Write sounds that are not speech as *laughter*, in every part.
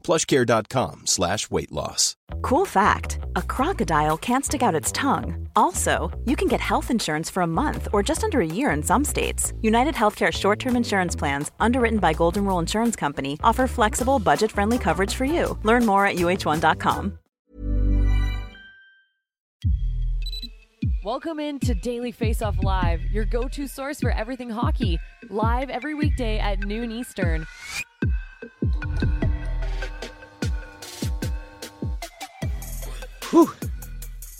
plushcare.com slash weight loss. Cool fact a crocodile can't stick out its tongue. Also, you can get health insurance for a month or just under a year in some states. United Healthcare short term insurance plans, underwritten by Golden Rule Insurance Company, offer flexible, budget friendly coverage for you. Learn more at uh1.com. Welcome in to Daily Face Off Live, your go to source for everything hockey, live every weekday at noon Eastern. Whew.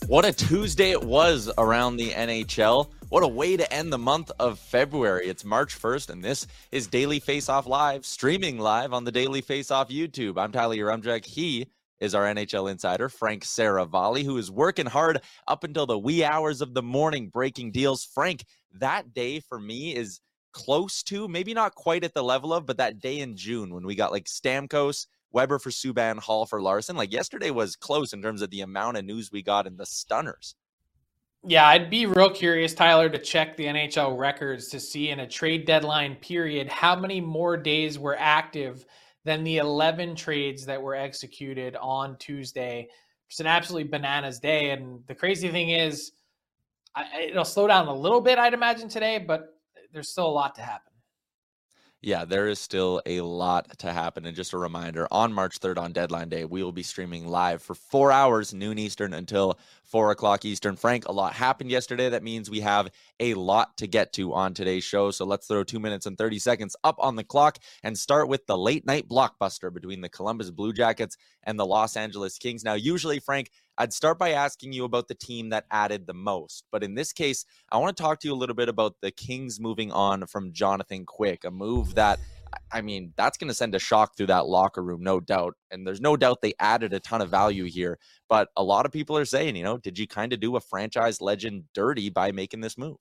What a Tuesday it was around the NHL. What a way to end the month of February. It's March 1st, and this is Daily Face Off Live, streaming live on the Daily Face Off YouTube. I'm Tyler Yaremchuk. He is our NHL insider, Frank Seravalli, who is working hard up until the wee hours of the morning breaking deals. Frank, that day for me is close to, maybe not quite at the level of, but that day in June when we got like Stamkos, Weber for Subban, Hall for Larsson. Like yesterday was close in terms of the amount of news we got in the stunners. Yeah, I'd be real curious, Tyler, to check the NHL records to see in a trade deadline period how many more days were active than the 11 trades that were executed on Tuesday. It's an absolutely bananas day. And the crazy thing is, I, it'll slow down a little bit, I'd imagine, today, but there's still a lot to happen yeah, there is still a lot to happen. And just a reminder on March 3rd, on deadline day, we will be streaming live for four hours, noon Eastern until four o'clock Eastern. Frank, a lot happened yesterday. That means we have a lot to get to on today's show. So let's throw two minutes and 30 seconds up on the clock and start with the late night blockbuster between the Columbus Blue Jackets and the Los Angeles Kings. Now, usually, Frank, I'd start by asking you about the team that added the most. But in this case, I want to talk to you a little bit about the Kings moving on from Jonathan Quick, a move that I mean, that's going to send a shock through that locker room, no doubt. And there's no doubt they added a ton of value here. But a lot of people are saying, you know, did you kind of do a franchise legend dirty by making this move?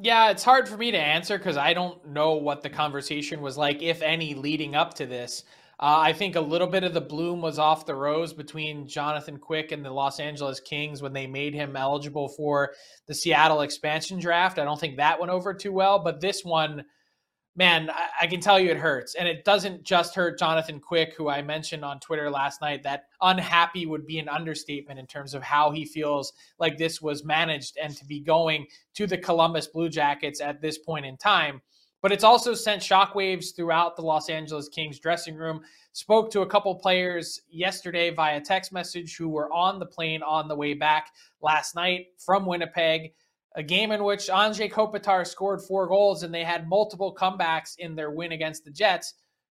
Yeah, it's hard for me to answer because I don't know what the conversation was like, if any, leading up to this. Uh, I think a little bit of the bloom was off the rose between Jonathan Quick and the Los Angeles Kings when they made him eligible for the Seattle expansion draft. I don't think that went over too well, but this one, man, I, I can tell you it hurts. And it doesn't just hurt Jonathan Quick, who I mentioned on Twitter last night. That unhappy would be an understatement in terms of how he feels like this was managed and to be going to the Columbus Blue Jackets at this point in time but it's also sent shockwaves throughout the Los Angeles Kings dressing room. Spoke to a couple players yesterday via text message who were on the plane on the way back last night from Winnipeg. A game in which Anze Kopitar scored four goals and they had multiple comebacks in their win against the Jets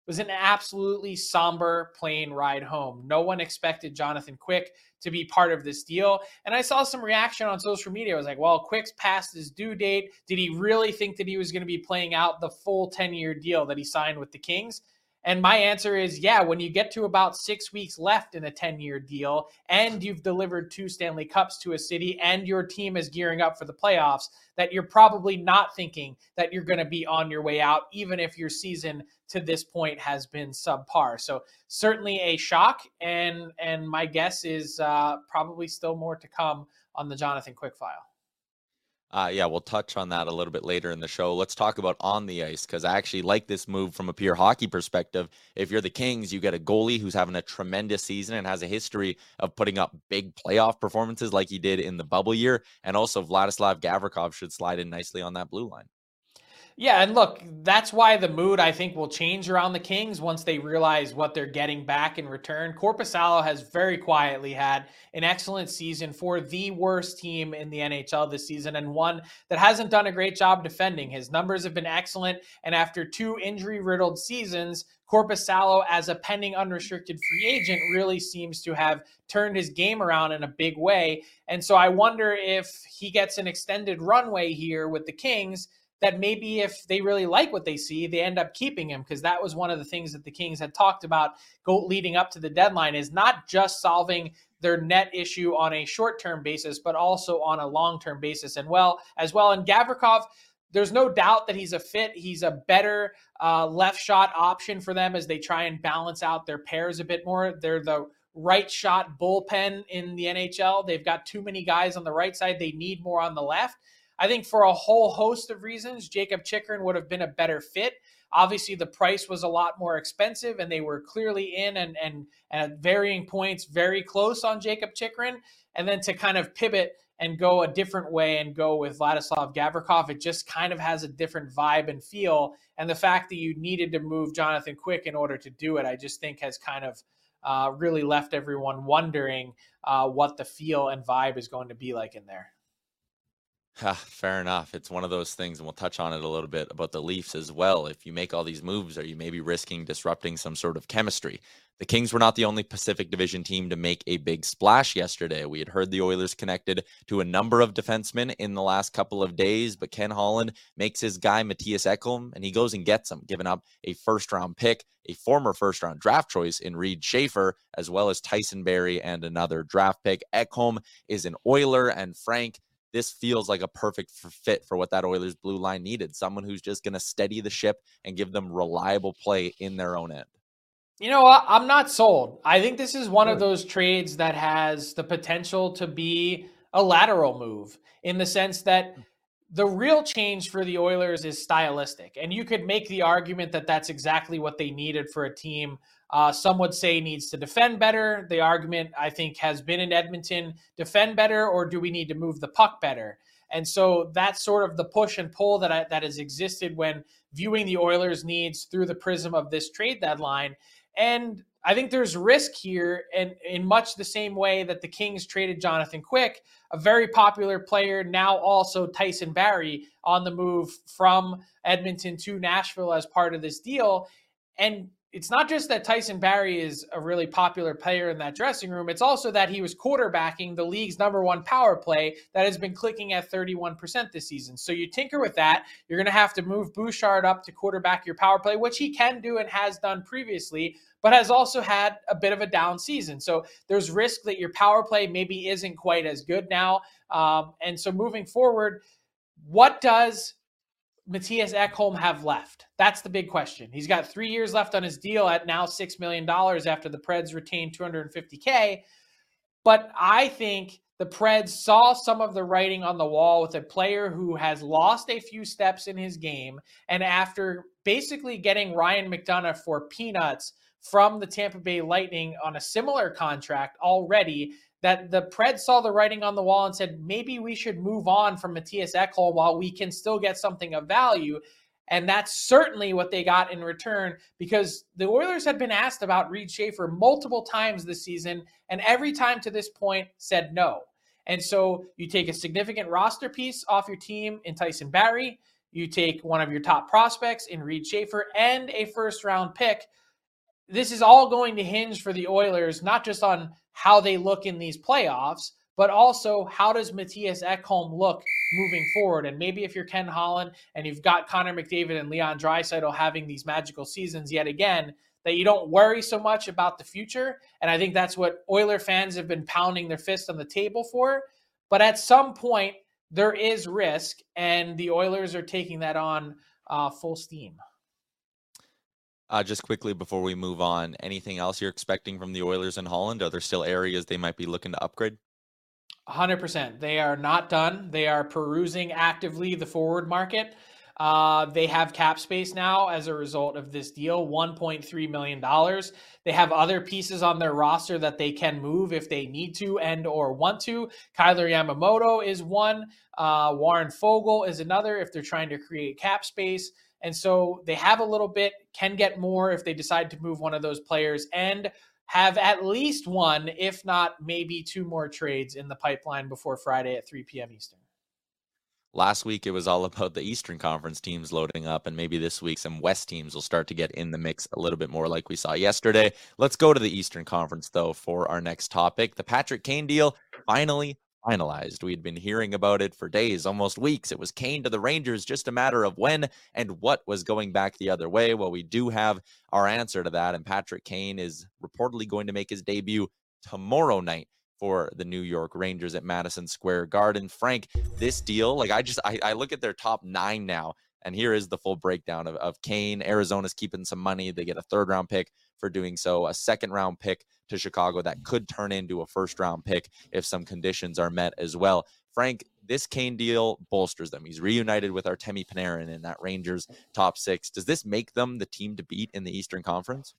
was an absolutely somber plane ride home. No one expected Jonathan Quick to be part of this deal. And I saw some reaction on social media. I was like, well, Quick's past his due date. Did he really think that he was going to be playing out the full 10 year deal that he signed with the Kings? And my answer is yeah, when you get to about six weeks left in a 10 year deal and you've delivered two Stanley Cups to a city and your team is gearing up for the playoffs, that you're probably not thinking that you're going to be on your way out, even if your season to this point has been subpar. So certainly a shock. And, and my guess is uh, probably still more to come on the Jonathan Quick file. Uh, yeah, we'll touch on that a little bit later in the show. Let's talk about on the ice because I actually like this move from a pure hockey perspective. If you're the Kings, you get a goalie who's having a tremendous season and has a history of putting up big playoff performances like he did in the bubble year. And also, Vladislav Gavrikov should slide in nicely on that blue line. Yeah, and look, that's why the mood I think will change around the Kings once they realize what they're getting back in return. Korpisalo has very quietly had an excellent season for the worst team in the NHL this season and one that hasn't done a great job defending. His numbers have been excellent, and after two injury-riddled seasons, Korpisalo as a pending unrestricted free agent really seems to have turned his game around in a big way. And so I wonder if he gets an extended runway here with the Kings that maybe if they really like what they see, they end up keeping him because that was one of the things that the Kings had talked about go leading up to the deadline is not just solving their net issue on a short-term basis, but also on a long-term basis. And well, as well, and Gavrikov, there's no doubt that he's a fit. He's a better uh, left shot option for them as they try and balance out their pairs a bit more. They're the right shot bullpen in the NHL. They've got too many guys on the right side. They need more on the left. I think for a whole host of reasons, Jacob Chychrun would have been a better fit. Obviously, the price was a lot more expensive, and they were clearly in and and, and at varying points very close on Jacob Chychrun. And then to kind of pivot and go a different way and go with Vladislav Gavrikov, it just kind of has a different vibe and feel. And the fact that you needed to move Jonathan Quick in order to do it, I just think has kind of uh, really left everyone wondering uh, what the feel and vibe is going to be like in there. *laughs* fair enough. It's one of those things, and we'll touch on it a little bit about the Leafs as well. If you make all these moves, are you maybe risking disrupting some sort of chemistry? The Kings were not the only Pacific Division team to make a big splash yesterday. We had heard the Oilers connected to a number of defensemen in the last couple of days, but Ken Holland makes his guy Mattias Ekholm, and he goes and gets him, giving up a first round pick, a former first round draft choice in Reid Schaefer, as well as Tyson Barrie and another draft pick. Ekholm is an Oiler, and Frank this feels like a perfect fit for what that Oilers blue line needed. Someone who's just going to steady the ship and give them reliable play in their own end. You know what? I'm not sold. I think this is one of those trades that has the potential to be a lateral move in the sense that hmm. the real change for the Oilers is stylistic. And you could make the argument that that's exactly what they needed for a team uh, some would say needs to defend better. The argument, I think, has been in Edmonton defend better, or do we need to move the puck better? And so that's sort of the push and pull that I, that has existed when viewing the Oilers' needs through the prism of this trade deadline. And I think there's risk here, and in much the same way that the Kings traded Jonathan Quick, a very popular player, now also Tyson Barrie on the move from Edmonton to Nashville as part of this deal. And it's not just that Tyson Barrie is a really popular player in that dressing room. It's also that he was quarterbacking the league's number one power play that has been clicking at 31% this season. So you tinker with that. You're going to have to move Bouchard up to quarterback your power play, which he can do and has done previously, but has also had a bit of a down season. So there's risk that your power play maybe isn't quite as good now. Um, and so moving forward, what does Mattias Ekholm have left? That's the big question. He's got three years left on his deal at now $6 million after the Preds retained 250K. But I think the Preds saw some of the writing on the wall with a player who has lost a few steps in his game. And after basically getting Ryan McDonagh for peanuts from the Tampa Bay Lightning on a similar contract already, that the Preds saw the writing on the wall and said, maybe we should move on from Mattias Ekholm while we can still get something of value. And that's certainly what they got in return because the Oilers had been asked about Reid Schaefer multiple times this season, and every time to this point said no. And so you take a significant roster piece off your team in Tyson Barrie, you take one of your top prospects in Reid Schaefer, and a first round pick. This is all going to hinge for the Oilers, not just on how they look in these playoffs, but also how does Mattias Ekholm look moving forward? And maybe if you're Ken Holland and you've got Connor McDavid and Leon Draisaitl having these magical seasons yet again, that you don't worry so much about the future. And I think that's what Oiler fans have been pounding their fist on the table for. But at some point, there is risk, and the Oilers are taking that on uh, full steam. Uh, just quickly before we move on, anything else you're expecting from the Oilers in Holland? Are there still areas they might be looking to upgrade? 100%. They are not done. They are perusing actively the forward market. Uh, they have cap space now as a result of this deal, $1.3 million. They have other pieces on their roster that they can move if they need to and or want to. Kailer Yamamoto is one. Uh, Warren Foegele is another if they're trying to create cap space. And so they have a little bit, can get more if they decide to move one of those players and have at least one, if not maybe two more trades in the pipeline before Friday at 3 p.m. Eastern. Last week, it was all about the Eastern Conference teams loading up, and maybe this week some West teams will start to get in the mix a little bit more, like we saw yesterday. Let's go to the Eastern Conference, though, for our next topic. The Patrick Kane deal finally finalized. We'd been hearing about it for days, almost weeks. It was Kane to the Rangers, just a matter of when and what was going back the other way. Well, we do have our answer to that, and Patrick Kane is reportedly going to make his debut tomorrow night for the New York Rangers at Madison Square Garden. Frank, this deal, like I just I, I look at their top nine now, and here is the full breakdown of, of Kane. Arizona's keeping some money. They get a third round pick for doing so, a second round pick to Chicago that could turn into a first round pick if some conditions are met as well. Frank, this Kane deal bolsters them. He's reunited with Artemi Panarin in that Rangers top six. Does this make them the team to beat in the Eastern Conference?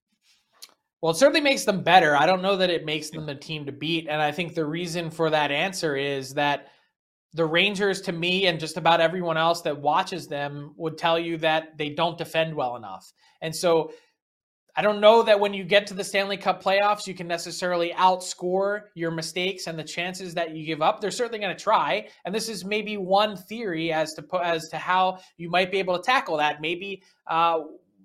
Well, it certainly makes them better. I don't know that it makes them the team to beat. And I think the reason for that answer is that the Rangers, to me, and just about everyone else that watches them, would tell you that they don't defend well enough. And so I don't know that when you get to the Stanley Cup playoffs, you can necessarily outscore your mistakes and the chances that you give up. They're certainly going to try, and this is maybe one theory as to as to how you might be able to tackle that. Maybe uh,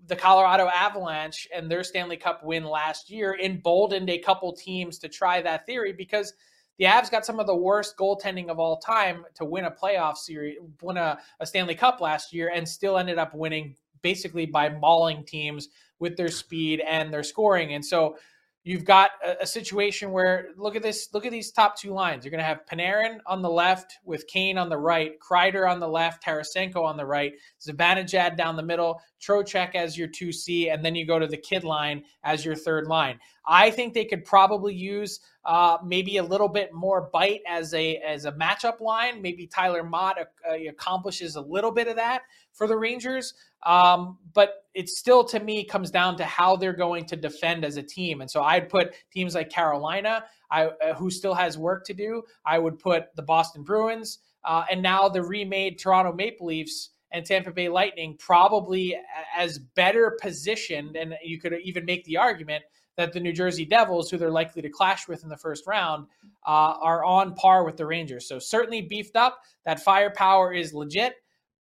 the Colorado Avalanche and their Stanley Cup win last year emboldened a couple teams to try that theory because the Avs got some of the worst goaltending of all time to win a playoff series, win a, a Stanley Cup last year, and still ended up winning basically by mauling teams with their speed and their scoring. And so You've got a, a, situation where look at this, look at these top two lines. You're going to have Panarin on the left with Kane on the right, Kreider on the left, Tarasenko on the right, Zibanejad down the middle, Trocheck as your 2C, and then you go to the kid line as your third line. I think they could probably use uh, maybe a little bit more bite as a as a matchup line. Maybe Tyler Motte uh, accomplishes a little bit of that for the Rangers. Um, but it still, to me, comes down to how they're going to defend as a team. And so I'd put teams like Carolina, I, uh, who still has work to do. I would put the Boston Bruins, uh, and now the remade Toronto Maple Leafs and Tampa Bay Lightning probably as better positioned. And you could even make the argument that the New Jersey Devils, who they're likely to clash with in the first round, uh, are on par with the Rangers. So certainly beefed up. That firepower is legit,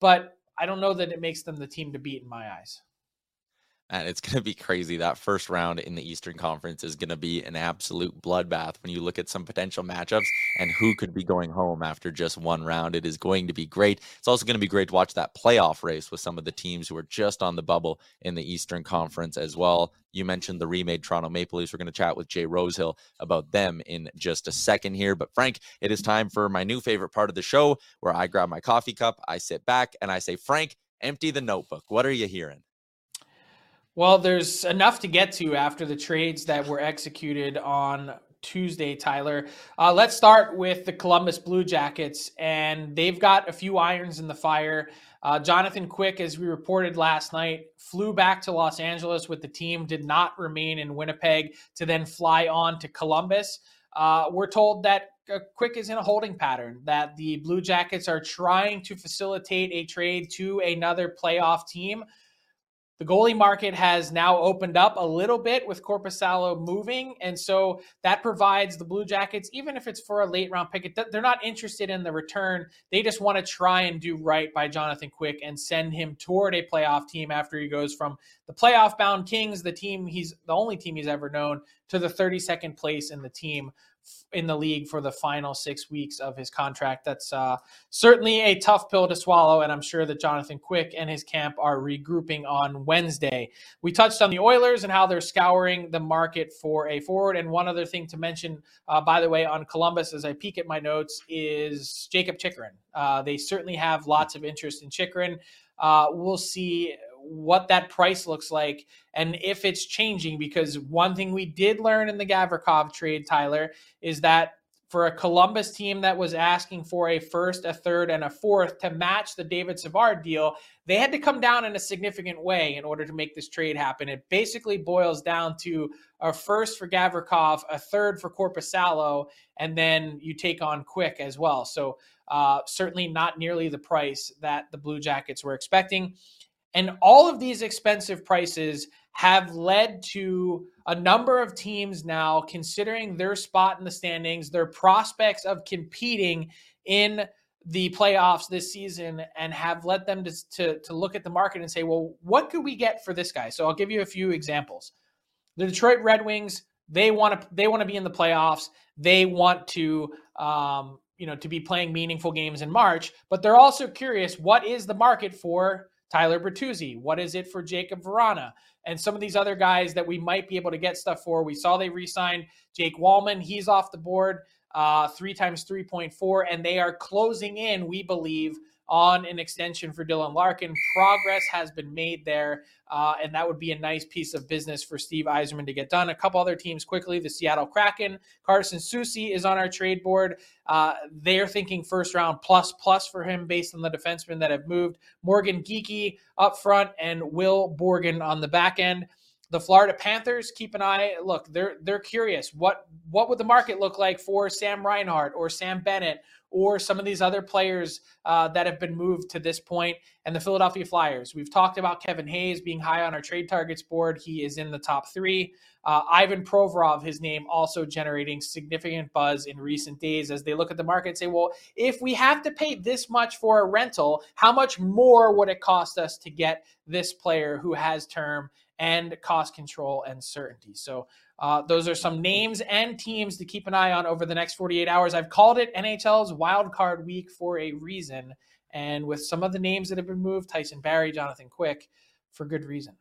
but I don't know that it makes them the team to beat in my eyes. And it's *laughs* going to be crazy. That first round in the Eastern Conference is going to be an absolute bloodbath when you look at some potential matchups and who could be going home after just one round. It is going to be great. It's also going to be great to watch that playoff race with some of the teams who are just on the bubble in the Eastern Conference as well. You mentioned the remade Toronto Maple Leafs. We're going to chat with Jay Rosehill about them in just a second here. But, Frank, it is time for my new favorite part of the show where I grab my coffee cup, I sit back, and I say, Frank, empty the notebook. What are you hearing? Well, there's enough to get to after the trades that were executed on Tuesday, Tyler. Uh, let's start with the Columbus Blue Jackets, and they've got a few irons in the fire. Uh, Jonathan Quick, as we reported last night, flew back to Los Angeles with the team, did not remain in Winnipeg to then fly on to Columbus. Uh, we're told that uh, Quick is in a holding pattern, that the Blue Jackets are trying to facilitate a trade to another playoff team. The goalie market has now opened up a little bit with Korpisalo moving. And so that provides the Blue Jackets, even if it's for a late round pick, they're not interested in the return. They just want to try and do right by Jonathan Quick and send him toward a playoff team after he goes from the playoff bound Kings, the team he's the only team he's ever known, to the 32nd place in the team in the league for the final six weeks of his contract. That's uh, certainly a tough pill to swallow, and I'm sure that Jonathan Quick and his camp are regrouping on Wednesday. We touched on the Oilers and how they're scouring the market for a forward. And one other thing to mention, uh, by the way, on Columbus, as I peek at my notes, is Jacob Chychrun. Uh, they certainly have lots of interest in Chychrun. Uh, we'll see what that price looks like and if it's changing. Because one thing we did learn in the Gavrikov trade, Tyler, is that for a Columbus team that was asking for a first, a third, and a fourth to match the David Savard deal, they had to come down in a significant way in order to make this trade happen. It basically boils down to a first for Gavrikov, a third for Korpisalo, and then you take on Quick as well. So uh, certainly not nearly the price that the Blue Jackets were expecting. And all of these expensive prices have led to a number of teams now considering their spot in the standings, their prospects of competing in the playoffs this season, and have led them to, to, to look at the market and say, well, what could we get for this guy? So I'll give you a few examples. The Detroit Red Wings, they want to they want to be in the playoffs. They want to um, you know to be playing meaningful games in March, but they're also curious what is the market for Tyler Bertuzzi? What is it for Jakub Vrana? And some of these other guys that we might be able to get stuff for. We saw they re signed Jake Walman. He's off the board, uh, three times 3.4, and they are closing in, we believe, on an extension for Dylan Larkin. Progress has been made there, uh, and that would be a nice piece of business for Steve Yzerman to get done. A couple other teams quickly the Seattle Kraken. Carson Soucy is on our trade board. Uh, they're thinking first round plus plus for him based on the defensemen that have moved. Morgan Geekie up front and Will Borgen on the back end the Florida Panthers keep an eye. Look, they're they're curious. What what would the market look like for Sam Reinhart or Sam Bennett or some of these other players uh, that have been moved to this point? and the Philadelphia Flyers. We've talked about Kevin Hayes being high on our trade targets board. He is in the top three. Uh, Ivan Provorov, his name also generating significant buzz in recent days as they look at the market and say, well, if we have to pay this much for a rental, how much more would it cost us to get this player who has term and cost control and certainty? So uh, those are some names and teams to keep an eye on over the next 48 hours. I've called it NHL's wild card week for a reason. And with some of the names that have been moved, Tyson Barrie, Jonathan Quick, for good reason.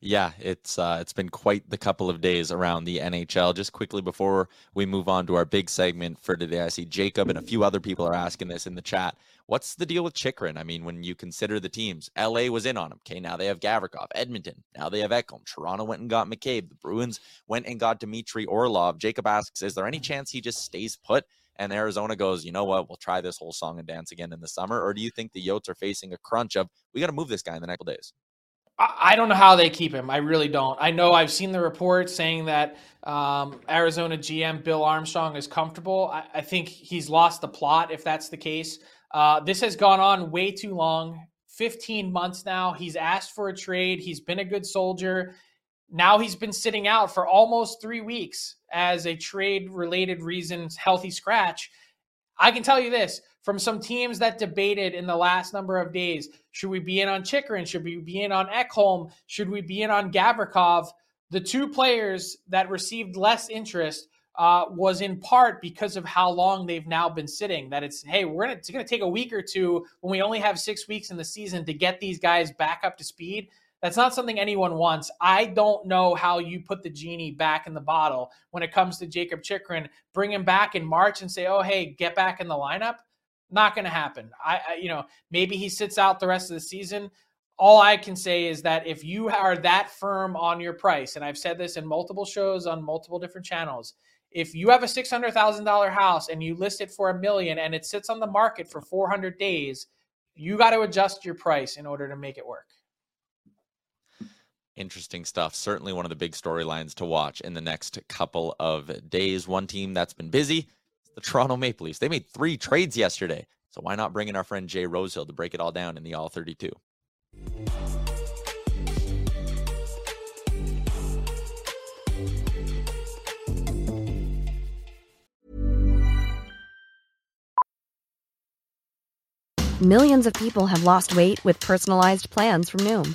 Yeah, it's uh, it's been quite the couple of days around the NHL. Just quickly before we move on to our big segment for today, I see Jacob and a few other people are asking this in the chat. What's the deal with Chychrun? I mean, when you consider the teams, LA was in on him. Okay, now they have Gavrikov. Edmonton, now they have Ekholm. Toronto went and got McCabe. The Bruins went and got Dmitry Orlov. Jacob asks, is there any chance he just stays put? And Arizona goes, you know what? We'll try this whole song and dance again in the summer. Or do you think the Yotes are facing a crunch of we got to move this guy in the next couple days? I don't know how they keep him. I really don't. I know I've seen the report saying that um, Arizona GM Bill Armstrong is comfortable. I, I, think he's lost the plot if that's the case. Uh, this has gone on way too long 15 months now. He's asked for a trade, he's been a good soldier. Now he's been sitting out for almost three weeks as a trade related reasons, healthy scratch. I can tell you this from some teams that debated in the last number of days should we be in on Chychrun? Should we be in on Ekholm? Should we be in on Gavrikov? The two players that received less interest uh, was in part because of how long they've now been sitting. That it's hey, we're gonna it's gonna take a week or two when we only have six weeks in the season to get these guys back up to speed. That's not something anyone wants. I don't know how you put the genie back in the bottle when it comes to Jacob Chychrun. Bring him back in March and say, oh hey, get back in the lineup. Not going to happen. I, I, you know, maybe he sits out the rest of the season. All I can say is that if you are that firm on your price, and I've said this in multiple shows on multiple different channels, if you have a six hundred thousand dollar house and you list it for a million and it sits on the market for four hundred days, you got to adjust your price in order to make it work. Interesting stuff. Certainly one of the big storylines to watch in the next couple of days. One team that's been busy the Toronto Maple Leafs. They made three trades yesterday. So why not bring in our friend Jay Rosehill to break it all down in the All 32? Millions of people have lost weight with personalized plans from Noom,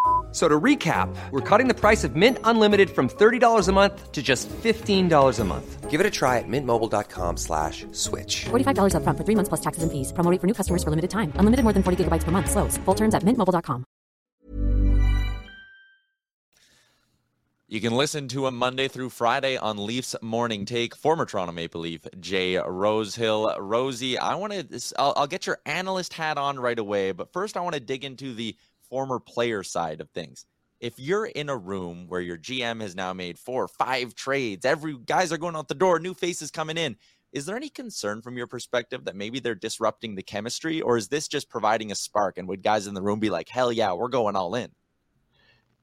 So to recap, we're cutting the price of Mint Unlimited from $30 a month to just $15 a month. Give it a try at mintmobile.com slash switch. $45 up front for three months plus taxes and fees. Promo for new customers for limited time. Unlimited more than 40 gigabytes per month. Slows. Full terms at mintmobile.com. You can listen to him Monday through Friday on Leafs Morning Take. Former Toronto Maple Leaf Jay Rosehill. Rosie, I want to. I'll, I'll get your analyst hat on right away, but first I want to dig into the former player side of things. If you're in a room where your GM has now made four or five trades, every guys are going out the door, new faces coming in. Is there any concern from your perspective that maybe they're disrupting the chemistry, or is this just providing a spark? And would guys in the room be like, "Hell yeah, we're going all in"?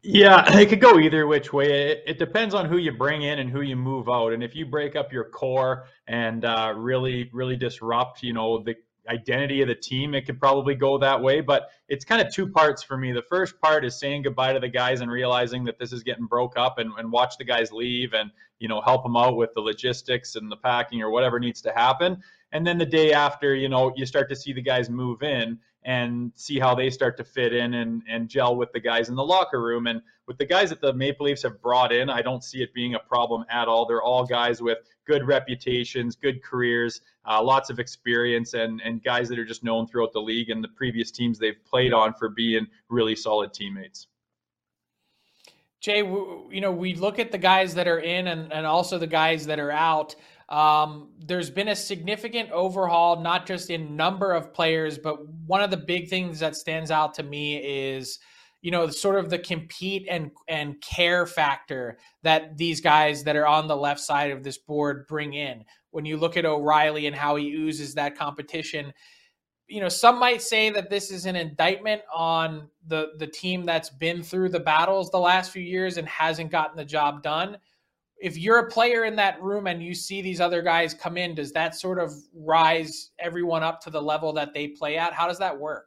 Yeah, it could go either which way. It, it, depends on who you bring in and who you move out. And if you break up your core and uh, really, really disrupt, you know, the identity of the team, it could probably go that way. But it's kind of two parts for me. The first part is saying goodbye to the guys and realizing that this is getting broke up and, and watch the guys leave and, you know, help them out with the logistics and the packing or whatever needs to happen. And then the day after, you know, you start to see the guys move in and see how they start to fit in and, and gel with the guys in the locker room. And with the guys that the Maple Leafs have brought in, I don't see it being a problem at all. They're all guys with good reputations, good careers, uh, lots of experience, and and guys that are just known throughout the league and the previous teams they've played on for being really solid teammates. Jay, you know, we look at the guys that are in and, and also the guys that are out. Um, there's been a significant overhaul, not just in number of players, but one of the big things that stands out to me is, you know, sort of the compete and and care factor that these guys that are on the left side of this board bring in. When you look at O'Reilly and how he oozes that competition, you know, some might say that this is an indictment on the the team that's been through the battles the last few years and hasn't gotten the job done if you're a player in that room and you see these other guys come in, does that sort of rise everyone up to the level that they play at? How does that work?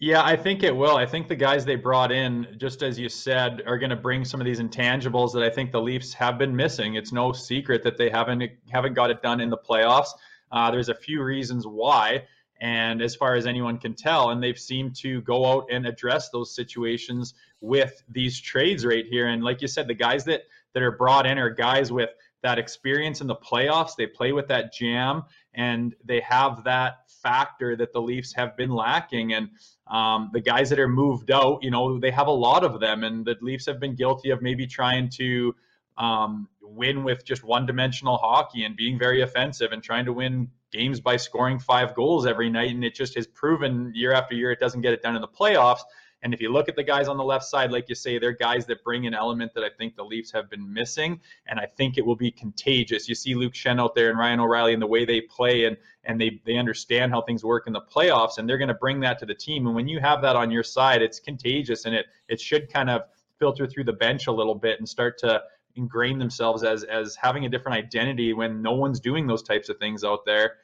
Yeah, I think it will. I think the guys they brought in, just as you said, are going to bring some of these intangibles that I think the Leafs have been missing. It's no secret that they haven't haven't got it done in the playoffs. Uh, there's a few reasons why, and as far as anyone can tell, and they've seemed to go out and address those situations with these trades right here. And like you said, the guys that that are brought in are guys with that experience in the playoffs. They play with that jam and they have that factor that the Leafs have been lacking. And um, the guys that are moved out, you know, they have a lot of them. And the Leafs have been guilty of maybe trying to um, win with just one dimensional hockey and being very offensive and trying to win games by scoring five goals every night. And it just has proven year after year it doesn't get it done in the playoffs. And if you look at the guys on the left side, like you say, they're guys that bring an element that I think the Leafs have been missing. And I think it will be contagious. You see Luke Schenn out there and Ryan O'Reilly and the way they play and and they they understand how things work in the playoffs and they're going to bring that to the team. And when you have that on your side, it's contagious and it it should kind of filter through the bench a little bit and start to ingrain themselves as as having a different identity when no one's doing those types of things out there.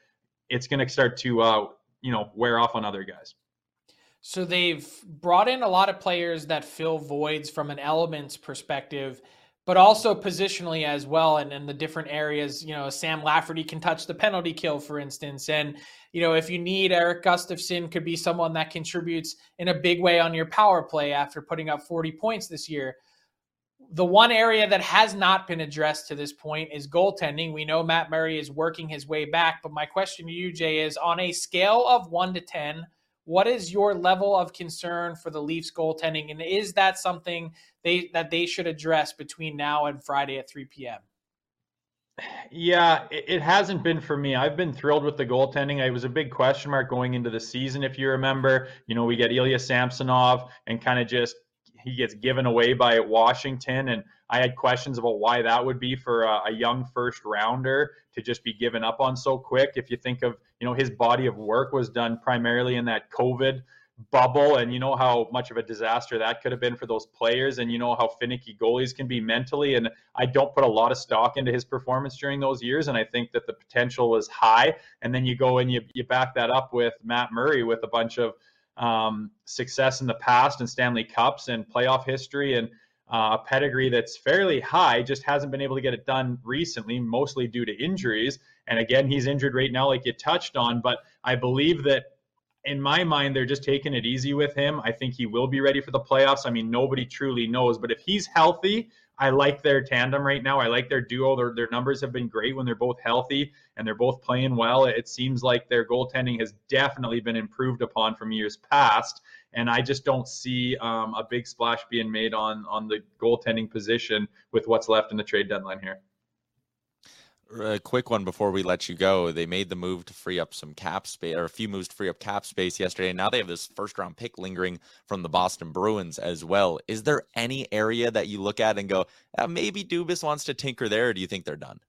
It's going to start to uh, you know wear off on other guys. So they've brought in a lot of players that fill voids from an elements perspective. but also positionally as well and in the different areas. You know, Sam Lafferty can touch the penalty kill, for instance. And, you know, if you need Erik Gustafsson, could be someone that contributes in a big way on your power play after putting up 40 points this year. The one area that has not been addressed to this point is goaltending. We know Matt Murray is working his way back, but my question to you, Jay, is on a scale of one to 10, what is your level of concern for the Leafs goaltending, and is that something they that they should address between now and Friday at 3 p.m.? Yeah, it hasn't been for me. I've been thrilled with the goaltending. It was a big question mark going into the season, if you remember. You know, we get Ilya Samsonov and kind of just he gets given away by Washington, and I had questions about why that would be for a, a, young first rounder to just be given up on so quick. If you think of, you know, his body of work was done primarily in that COVID bubble, and you know how much of a disaster that could have been for those players, and you know how finicky goalies can be mentally. And I don't put a lot of stock into his performance during those years, and I think that the potential was high. And then you go and you you back that up with Matt Murray with a bunch of um, success in the past and Stanley Cups and playoff history and uh, a pedigree that's fairly high, just hasn't been able to get it done recently, mostly due to injuries. And again, he's injured right now, like you touched on. But I believe that in my mind, they're just taking it easy with him. I think he will be ready for the playoffs. I mean, nobody truly knows. But if he's healthy, I like their tandem right now. I like their duo. Their, their numbers have been great when they're both healthy and they're both playing well. It seems like their goaltending has definitely been improved upon from years past and I just don't see um, a big splash being made on on the goaltending position with what's left in the trade deadline here. A quick one before we let you go. They made the move to free up some cap space, or a few moves to free up cap space yesterday. Now they have this first round pick lingering from the Boston Bruins as well. Is there any area that you look at and go, ah, maybe Dubas wants to tinker there, do you think they're done?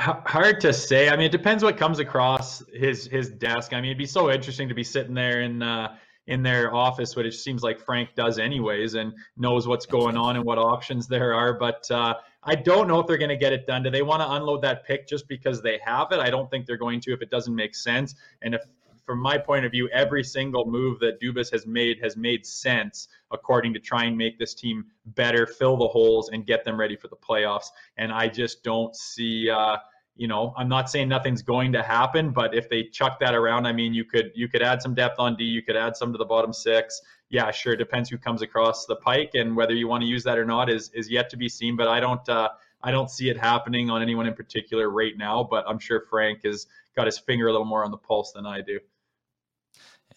Hard to say. I mean, it depends what comes across his his desk. I mean, it'd be so interesting to be sitting there in uh, in their office, which it seems like Frank does anyways, and knows what's going on and what options there are. But uh, I don't know if they're going to get it done. Do they want to unload that pick just because they have it? I don't think they're going to if it doesn't make sense. And if from my point of view, every single move that Dubas has made has made sense according to try and make this team better, fill the holes, and get them ready for the playoffs. And I just don't see. Uh, you know, I'm not saying nothing's going to happen, but if they chuck that around, I mean, you could you could add some depth on D, you could add some to the bottom six. Yeah, sure. Depends who comes across the pike, and whether you want to use that or not is is yet to be seen. But I don't. Uh, I don't see it happening on anyone in particular right now, but I'm sure Frank has got his finger a little more on the pulse than I do.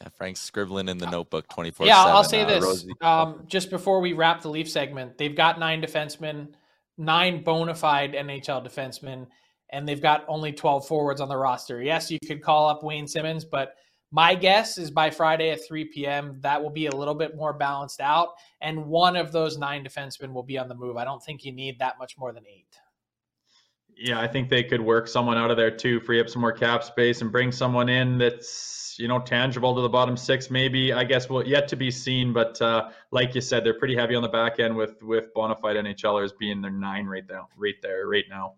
Yeah, Frank's scribbling in the notebook 24 Yeah, I'll say uh, this. Um, just before we wrap the Leaf segment, they've got nine defensemen, nine bona fide NHL defensemen, and they've got only 12 forwards on the roster. Yes, you could call up Wayne Simmonds, but my guess is by Friday at 3 p.m., that will be a little bit more balanced out, and one of those nine defensemen will be on the move. I don't think you need that much more than eight. Yeah, I think they could work someone out of there too, free up some more cap space, and bring someone in that's you know tangible to the bottom six. Maybe I guess will yet to be seen, but uh, like you said, they're pretty heavy on the back end with with bona fide NHLers being their nine right now, right there, right now.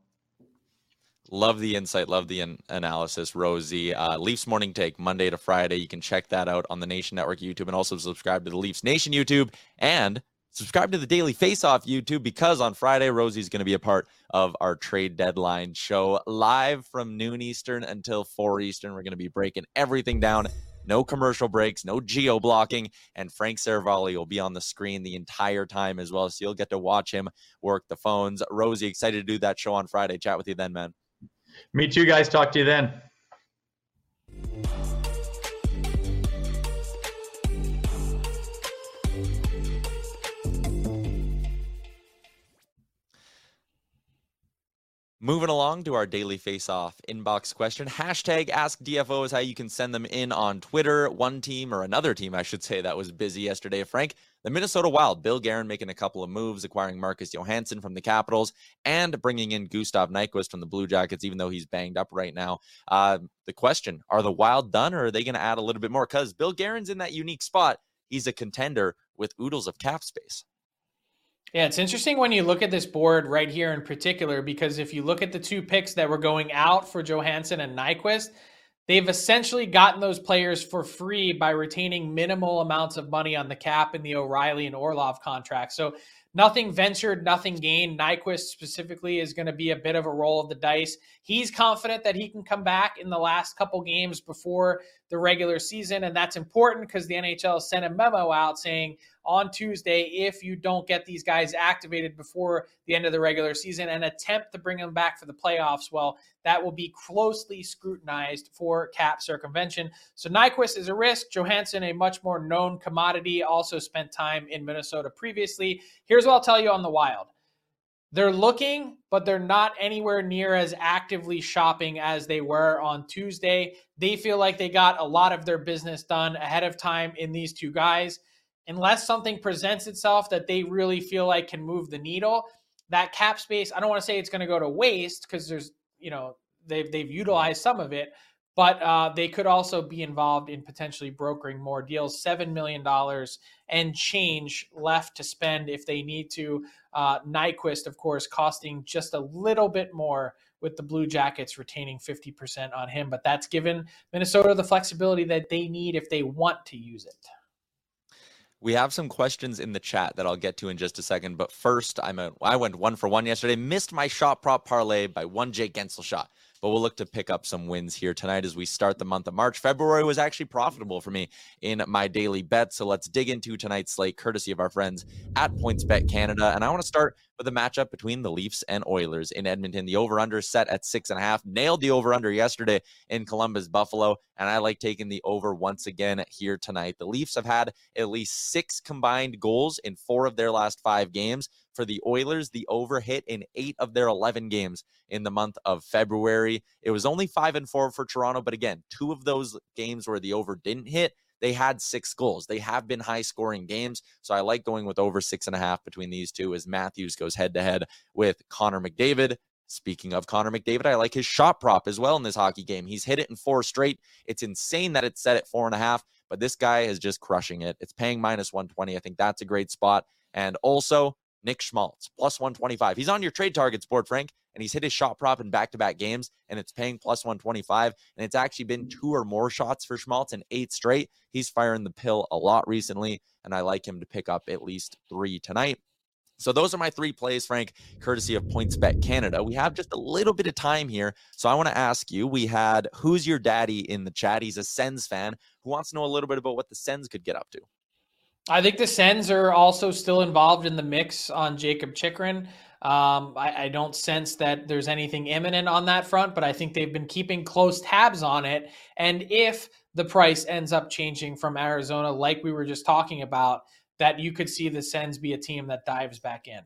Love the insight, love the an- analysis, Rosie. Uh, Leafs Morning Take, Monday to Friday. You can check that out on the Nation Network YouTube and also subscribe to the Leafs Nation YouTube and subscribe to the Daily Face Off YouTube because on Friday, Rosie's going to be a part of our trade deadline show live from noon Eastern until 4 Eastern. We're going to be breaking everything down. No commercial breaks, no geo blocking, and Frank Seravalli will be on the screen the entire time as well. So you'll get to watch him work the phones. Rosie, excited to do that show on Friday. Chat with you then, man. Me too, guys. Talk to you then. Moving along to our daily face off inbox question. Hashtag ask DFO is how you can send them in on Twitter. One team or another team, I should say, that was busy yesterday. Frank, the Minnesota Wild, Bill Guerin making a couple of moves, acquiring Marcus Johansson from the Capitals and bringing in Gustav Nyquist from the Blue Jackets, even though he's banged up right now. Uh, the question are the Wild done or are they going to add a little bit more? Because Bill Guerin's in that unique spot. He's a contender with oodles of cap space. Yeah, it's interesting when you look at this board right here in particular, because if you look at the two picks that were going out for Johansson and Nyquist, they've essentially gotten those players for free by retaining minimal amounts of money on the cap in the O'Reilly and Orlov contract. So nothing ventured, nothing gained. Nyquist specifically is going to be a bit of a roll of the dice. He's confident that he can come back in the last couple games before the regular season. And that's important because the NHL sent a memo out saying on Tuesday, if you don't get these guys activated before the end of the regular season and attempt to bring them back for the playoffs, well, that will be closely scrutinized for cap circumvention. So Nyquist is a risk. Johansson, a much more known commodity, also spent time in Minnesota previously. Here's what I'll tell you on the Wild. They're looking, but they're not anywhere near as actively shopping as they were on Tuesday. They feel like they got a lot of their business done ahead of time in these two guys. Unless something presents itself that they really feel like can move the needle, that cap space, I don't want to say it's going to go to waste because there's, you know, they've they've utilized some of it, but uh, they could also be involved in potentially brokering more deals. Seven million dollars and change left to spend if they need to. Uh, Nyquist, of course, costing just a little bit more with the Blue Jackets retaining 50% on him, but that's given Minnesota the flexibility that they need if they want to use it. We have some questions in the chat that I'll get to in just a second. But first, I'm a I went one for one yesterday. Missed my shot prop parlay by one Jake Guentzel shot but we'll look to pick up some wins here tonight as we start the month of March. February was actually profitable for me in my daily bet. So let's dig into tonight's slate, courtesy of our friends at PointsBet Canada. And I want to start with the matchup between the Leafs and Oilers in Edmonton. The over under set at six and a half. Nailed the over under yesterday in Columbus, Buffalo. And I like taking the over once again here tonight. The Leafs have had at least six combined goals in four of their last five games. For the Oilers, the over hit in eight of their 11 games in the month of February. It was only five and four for Toronto, but again, two of those games where the over didn't hit, they had six goals. They have been high scoring games. So I like going with over six and a half between these two as Matthews goes head to head with Connor McDavid. Speaking of Connor McDavid, I like his shot prop as well in this hockey game. He's hit it in four straight. It's insane that it's set at four and a half, but this guy is just crushing it. It's paying minus 120. I think that's a great spot. And also, Nick Schmaltz, plus 125. He's on your trade targets board, Frank, and he's hit his shot prop in back to back games, and it's paying plus 125. And it's actually been two or more shots for Schmaltz in eight straight. He's firing the pill a lot recently, and I like him to pick up at least three tonight. So those are my three plays, Frank, courtesy of PointsBet Canada. We have just a little bit of time here. So I want to ask you, we had who's your daddy in the chat? He's a Sens fan who wants to know a little bit about what the Sens could get up to. I think the Sens are also still involved in the mix on Jakob Chychrun. Um, I, I, don't sense that there's anything imminent on that front, but I think they've been keeping close tabs on it. And if the price ends up changing from Arizona, like we were just talking about, that you could see the Sens be a team that dives back in.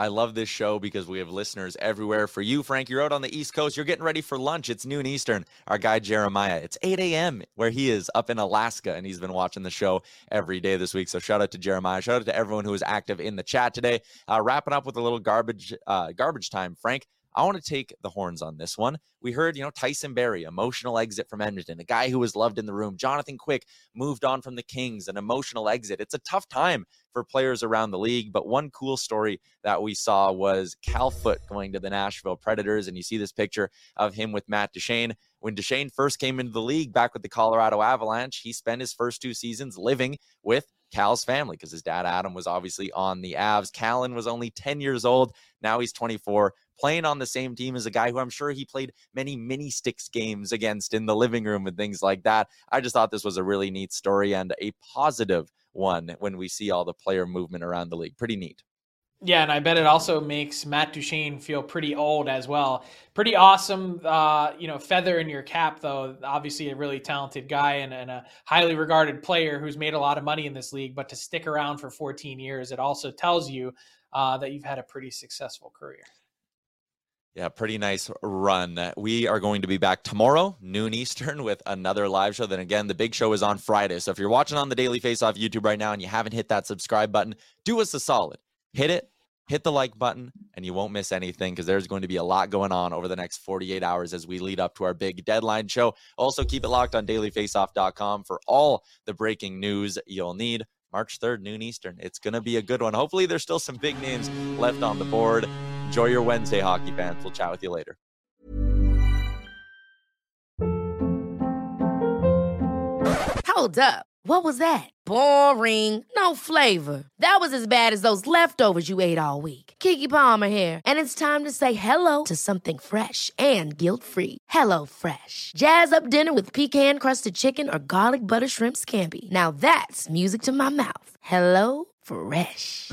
I love this show because we have listeners everywhere. For you, Frank, you're out on the East Coast. You're getting ready for lunch. It's noon Eastern. Our guy Jeremiah, it's 8 a.m. where he is up in Alaska, and he's been watching the show every day this week. So shout out to Jeremiah. Shout out to everyone who is active in the chat today. Uh, wrapping up with a little garbage, uh, garbage time, Frank. I want to take the horns on this one. We heard, you know, Tyson Barrie, emotional exit from Edmonton, a guy who was loved in the room. Jonathan Quick moved on from the Kings, an emotional exit. It's a tough time for players around the league. But one cool story that we saw was Cal Foote going to the Nashville Predators. And you see this picture of him with Matt Duchene. When Duchene first came into the league back with the Colorado Avalanche, he spent his first two seasons living with Cal's family because his dad Adam was obviously on the Avs. Callan was only 10 years old. Now he's 24, playing on the same team as a guy who I'm sure he played many mini sticks games against in the living room and things like that. I just thought this was a really neat story and a positive one when we see all the player movement around the league. Pretty neat. Yeah, and I bet it also makes Matt Duchene feel pretty old as well. Pretty awesome, uh, you know, feather in your cap, though. Obviously, a really talented guy and, and, a highly regarded player who's made a lot of money in this league. But to stick around for 14 years, it also tells you uh, that you've had a pretty successful career. Yeah, pretty nice run. We are going to be back tomorrow, noon Eastern, *laughs* with another live show. Then again, the big show is on Friday. So if you're watching on the Daily Face Off YouTube right now and you haven't hit that subscribe button, do us a solid. Hit it, hit the like button, and you won't miss anything because there's going to be a lot going on over the next 48 hours as we lead up to our big deadline show. Also, keep it locked on dailyfaceoff.com for all the breaking news you'll need. March 3rd, noon Eastern. It's going to be a good one. Hopefully, there's still some big names left on the board. Enjoy your Wednesday, hockey fans. We'll chat with you later. Hold up. What was that? Boring. No flavor. That was as bad as those leftovers you ate all week. Keke Palmer here, and it's time to say hello to something fresh and guilt-free. Hello Fresh. Jazz up dinner with pecan-crusted chicken or garlic butter shrimp scampi. Now that's music to my mouth. Hello Fresh.